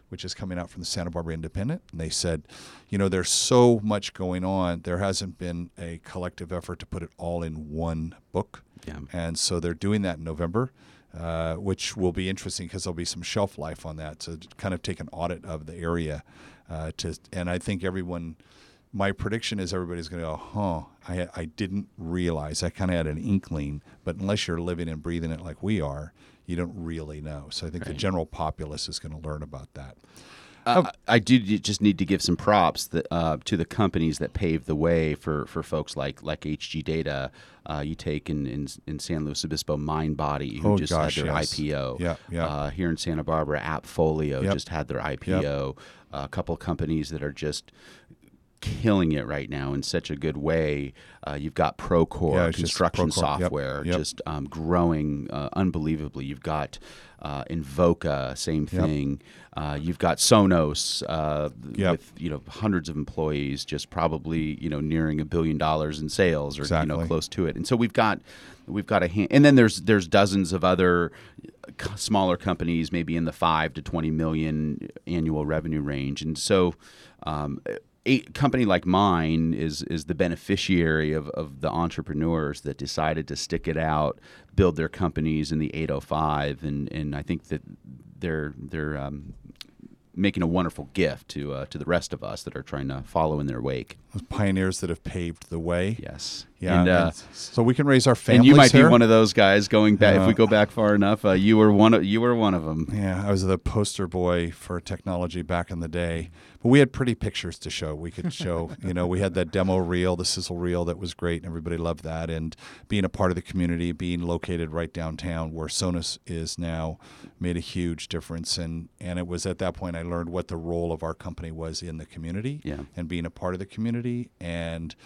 which is coming out from the Santa Barbara Independent. And they said, you know, there's so much going on. There hasn't been a collective effort to put it all in one book. Yeah. And so they're doing that in November, uh, which will be interesting because there'll be some shelf life on that. So to kind of take an audit of the area. Uh, to and I think everyone, my prediction is everybody's going to go, huh? I I didn't realize. I kind of had an inkling, but unless you're living and breathing it like we are, you don't really know. So I think the general populace is going to learn about that. Uh, I do just need to give some props that, uh, to the companies that paved the way for, for folks like like HG Data. Uh, you take in, in in San Luis Obispo MindBody, who Oh, just gosh, had their yes. IPO. Yeah, yeah. Uh, here in Santa Barbara, Appfolio Yep. just had their IPO. a couple companies that are just killing it right now in such a good way. Uh, you've got Procore Yeah, it's just construction Procore. Software, yep. just um, growing uh, unbelievably. You've got uh, Invoca, same Yep. thing. Uh, you've got Sonos uh, Yep. with you know hundreds of employees, just probably you know nearing a billion dollars in sales or you know close to it. And so we've got we've got a hand, and then there's there's dozens of other smaller companies, maybe in the five to twenty million annual revenue range. And so, um, a company like mine is is the beneficiary of, of the entrepreneurs that decided to stick it out, build their companies in the 805, and and I think that they're they're um, making a wonderful gift to uh, to the rest of us that are trying to follow in their wake. Those pioneers that have paved the way. Yes. Yeah. And, uh, so we can raise our families and you might here. be one of those guys going back. if we go back far enough, uh, you were one. Of, you were one of them. Yeah, I was the poster boy for technology back in the day. But we had pretty pictures to show. We could show, you know, we had that demo reel, the sizzle reel that was great, and everybody loved that. And being a part of the community, being located right downtown where Sonos is now, made a huge difference. And and it was at that point I learned what the role of our company was in the community Yeah. and being a part of the community. And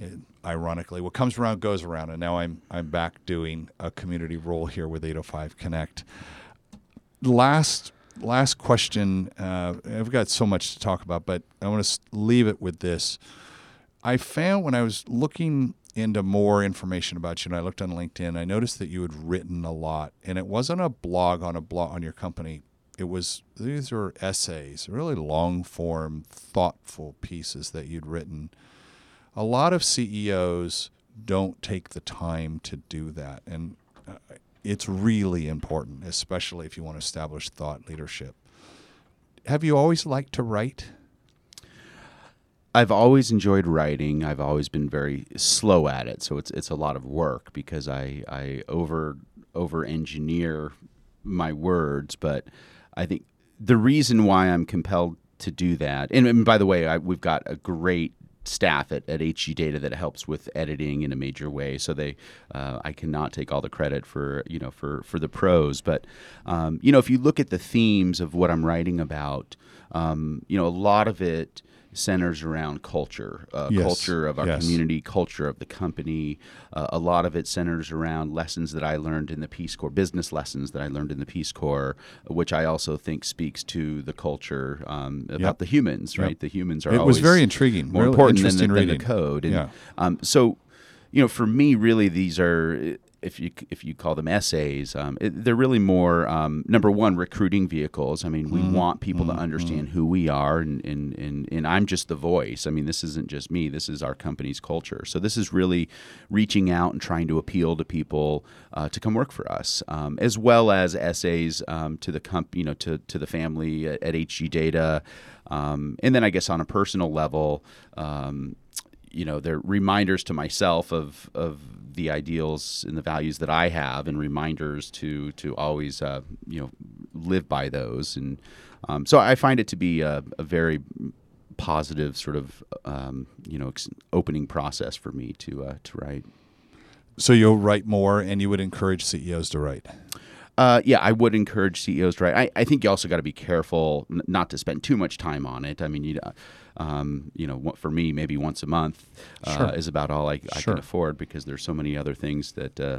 it, ironically, what comes around goes around. And now I'm I'm back doing a community role here with 805 Connect last last question. Uh, I've got so much to talk about, but I want to leave it with this. I found when I was looking into more information about you, and I looked on LinkedIn, I noticed that you had written a lot, and it wasn't a blog on a blog on your company. It was these are essays, really long form, thoughtful pieces that you'd written. A lot of CEOs don't take the time to do that, and uh, it's really important, especially if you want to establish thought leadership. Have you always liked to write? I've always enjoyed writing. I've always been very slow at it, so it's it's a lot of work because I I over over engineer my words. But I think the reason why I'm compelled to do that, and, and by the way, I, we've got a great staff at, at HG Data that helps with editing in a major way. So they, uh, I cannot take all the credit for you know for for the prose, but um, you know if you look at the themes of what I'm writing about, um, you know a lot of it centers around culture, uh, Yes. culture of our Yes. community, culture of the company. Uh, a lot of it centers around lessons that I learned in the Peace Corps, business lessons that I learned in the Peace Corps, which I also think speaks to the culture um, about Yep. the humans. Yep. Right, the humans are. It was very intriguing, more really important than the, than the code. And, Yeah. um, so, you know, for me, really, these are if you if you call them essays, um, it, they're really more um, number one recruiting vehicles. I mean, we Mm-hmm. want people to understand who we are, and, and and and I'm just the voice. I mean, this isn't just me. This is our company's culture. So this is really reaching out and trying to appeal to people uh, to come work for us, um, as well as essays um, to the comp, you know, to to the family at, at HG Data, um, and then I guess on a personal level. Um, you know they're reminders to myself of of the ideals and the values that I have, and reminders to to always uh, you know live by those. And um, so I find it to be a, a very positive sort of um, you know ex- opening process for me to uh, to write. So you'll write more, and you would encourage CEOs to write. Uh, yeah, I would encourage CEOs to write. I, I think you also got to be careful n- not to spend too much time on it. I mean, you, um, you know, for me, maybe once a month uh, Sure. is about all I, I Sure. can afford because there's so many other things that uh,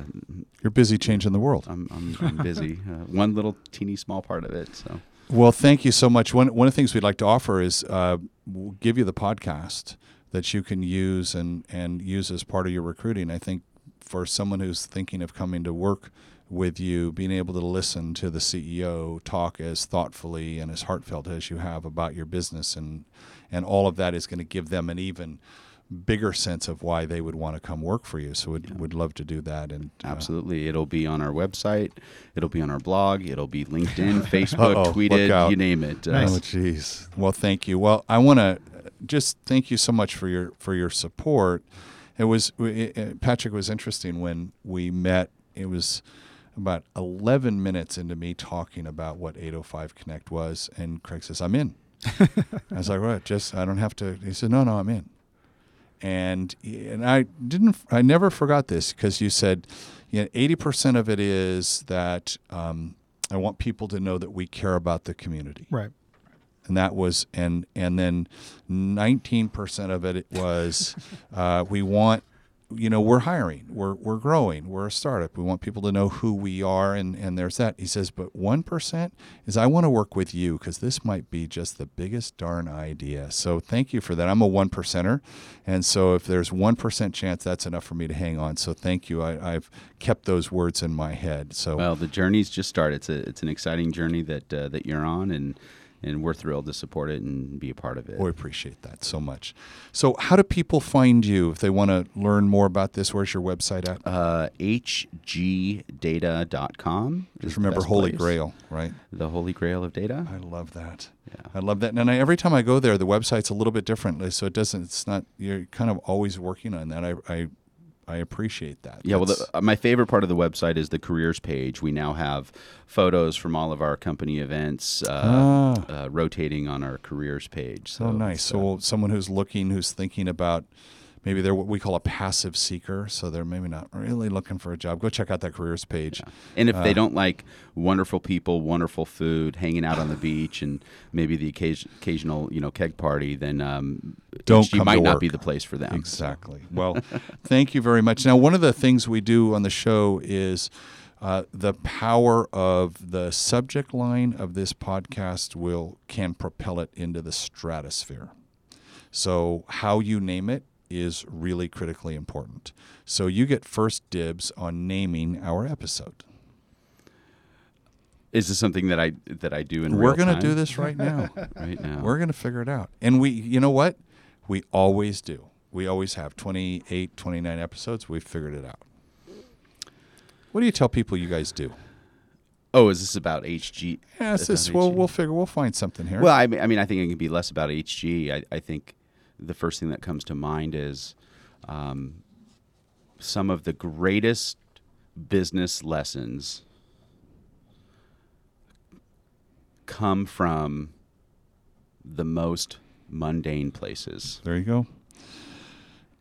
You're busy changing the world. I'm, I'm, I'm busy. uh, one little teeny small part of it. So Well, thank you so much. One one of the things we'd like to offer is uh, we'll give you the podcast that you can use and and use as part of your recruiting. I think for someone who's thinking of coming to work with you, being able to listen to the CEO talk as thoughtfully and as heartfelt as you have about your business and and all of that is going to give them an even bigger sense of why they would want to come work for you. So we'd, we'd love to do that. And uh, absolutely, it'll be on our website. It'll be on our blog. It'll be LinkedIn, Facebook, tweeted, you name it. Uh, Nice. Oh, jeez. Well, thank you. Well, I want to just thank you so much for your for your support. It was it, it- Patrick was interesting when we met. It was about 11 minutes into me talking about what 805 Connect was, and Craig says, "I'm in." I was like, "What? Just I don't have to." He said, "No, no, I'm in." And and I didn't. I never forgot this because you said, you know, 80% of it is that um, I want people to know that we care about the community Right. and that was and and then 19% of it was uh, we want you know we're hiring we're we're growing we're a startup. We want people to know who we are and and there's that he says but 1% is I want to work with you because this might be just the biggest darn idea. So thank you for that. I'm a one percenter and so if there's 1% chance that's enough for me to hang on so thank you. I, I've kept those words in my head. So Well, the journey's just started. It's a it's an exciting journey that uh, that you're on, and and we're thrilled to support it and be a part of it. We appreciate that so much. So, how do people find you if they want to learn more about this? Where's your website at? uh, hgdata.com. Just remember Holy place. Grail, right? The Holy Grail of data. I love that. Yeah. I love that. And I, every time I go there, the website's a little bit different. so it doesn't. It's not. You're kind of always working on that. I I, I appreciate that. Yeah, well, the, uh, my favorite part of the website is the careers page. We now have photos from all of our company events uh, Ah. uh, rotating on our careers page. So so nice. it's, So uh, someone who's looking, who's thinking about. Maybe they're what we call a passive seeker, so they're maybe not really looking for a job. Go check out that careers page. and if uh, they don't like wonderful people, wonderful food, hanging out on the beach, and maybe the occasion, occasional you know keg party, then um, Don't HG might not be the place for them. Exactly. Well, thank you very much. Now, one of the things we do on the show is uh, the power of the subject line of this podcast will can propel it into the stratosphere. So, how you name it is really critically important. So, you get first dibs on naming our episode. Is this something that I that I do in We're going to do this right now. right now. We're going to figure it out. And we, you know what? We always do. We always have 28, 29 episodes. We've figured it out. What do you tell people you guys do? oh, is this about HG? Yeah, this, we'll, HG? we'll figure, we'll find something here. Well, I mean, I mean, I think it can be less about HG. I, I think the first thing that comes to mind is um, some of the greatest business lessons come from the most mundane places. there you go.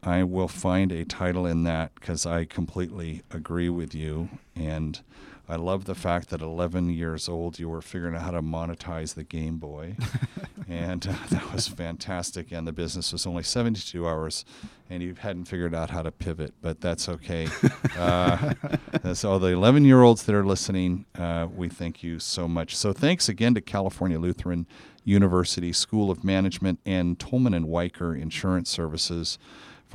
I will find a title in that because I completely agree with you. And I love the fact that 11 years old, you were figuring out how to monetize the Game Boy. and uh, that was fantastic. And the business was only 72 hours, and you hadn't figured out how to pivot, but that's okay. uh, so, the 11 year olds that are listening, uh, we thank you so much. So, thanks again to California Lutheran University School of Management and Tolman and Wiker Insurance Services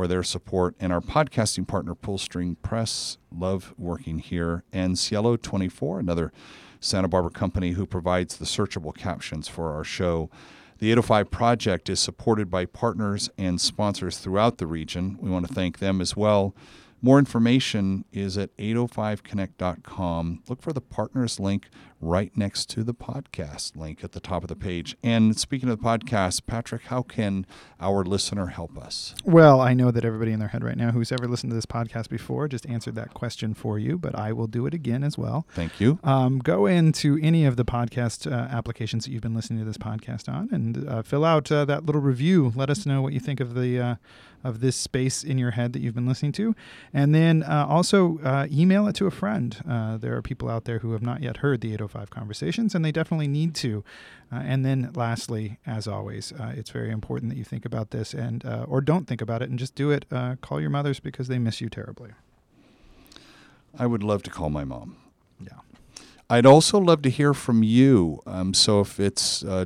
for their support, and our podcasting partner, Pullstring Press. Love working here. And Cielo 24, another Santa Barbara company who provides the searchable captions for our show. The 805 project is supported by partners and sponsors throughout the region. We want to thank them as well. More information is at 805connect.com. Look for the partners link right next to the podcast link at the top of the page. And speaking of the podcast, Patrick, how can our listener help us? Well, I know that everybody in their head right now who's ever listened to this podcast before just answered that question for you, but I will do it again as well. Thank you. Um, go into any of the podcast uh, applications that you've been listening to this podcast on and uh, fill out uh, that little review. Let us know what you think of the uh, of this space in your head that you've been listening to, and then uh, also uh, email it to a friend. there are people out there who have not yet heard the 805 conversations, and they definitely need to. and then, lastly, as always, it's very important that you think about this and or don't think about it and just do it. call your mothers because they miss you terribly. I would love to call my mom. Yeah. I'd also love to hear from you. Um, so if it's uh,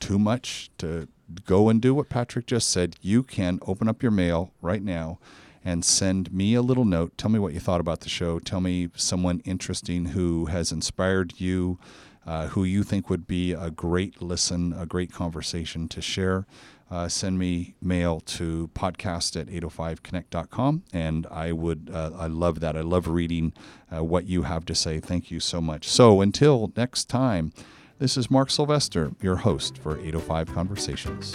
too much to go and do what Patrick just said, you can open up your mail right now and send me a little note. Tell me what you thought about the show. Tell me someone interesting who has inspired you, uh, who you think would be a great listen, a great conversation to share. Uh, send me mail to podcast at 805connect.com and i would uh, i love that i love reading uh, what you have to say thank you so much so until next time this is Mark Sylvester, your host for 805 Conversations.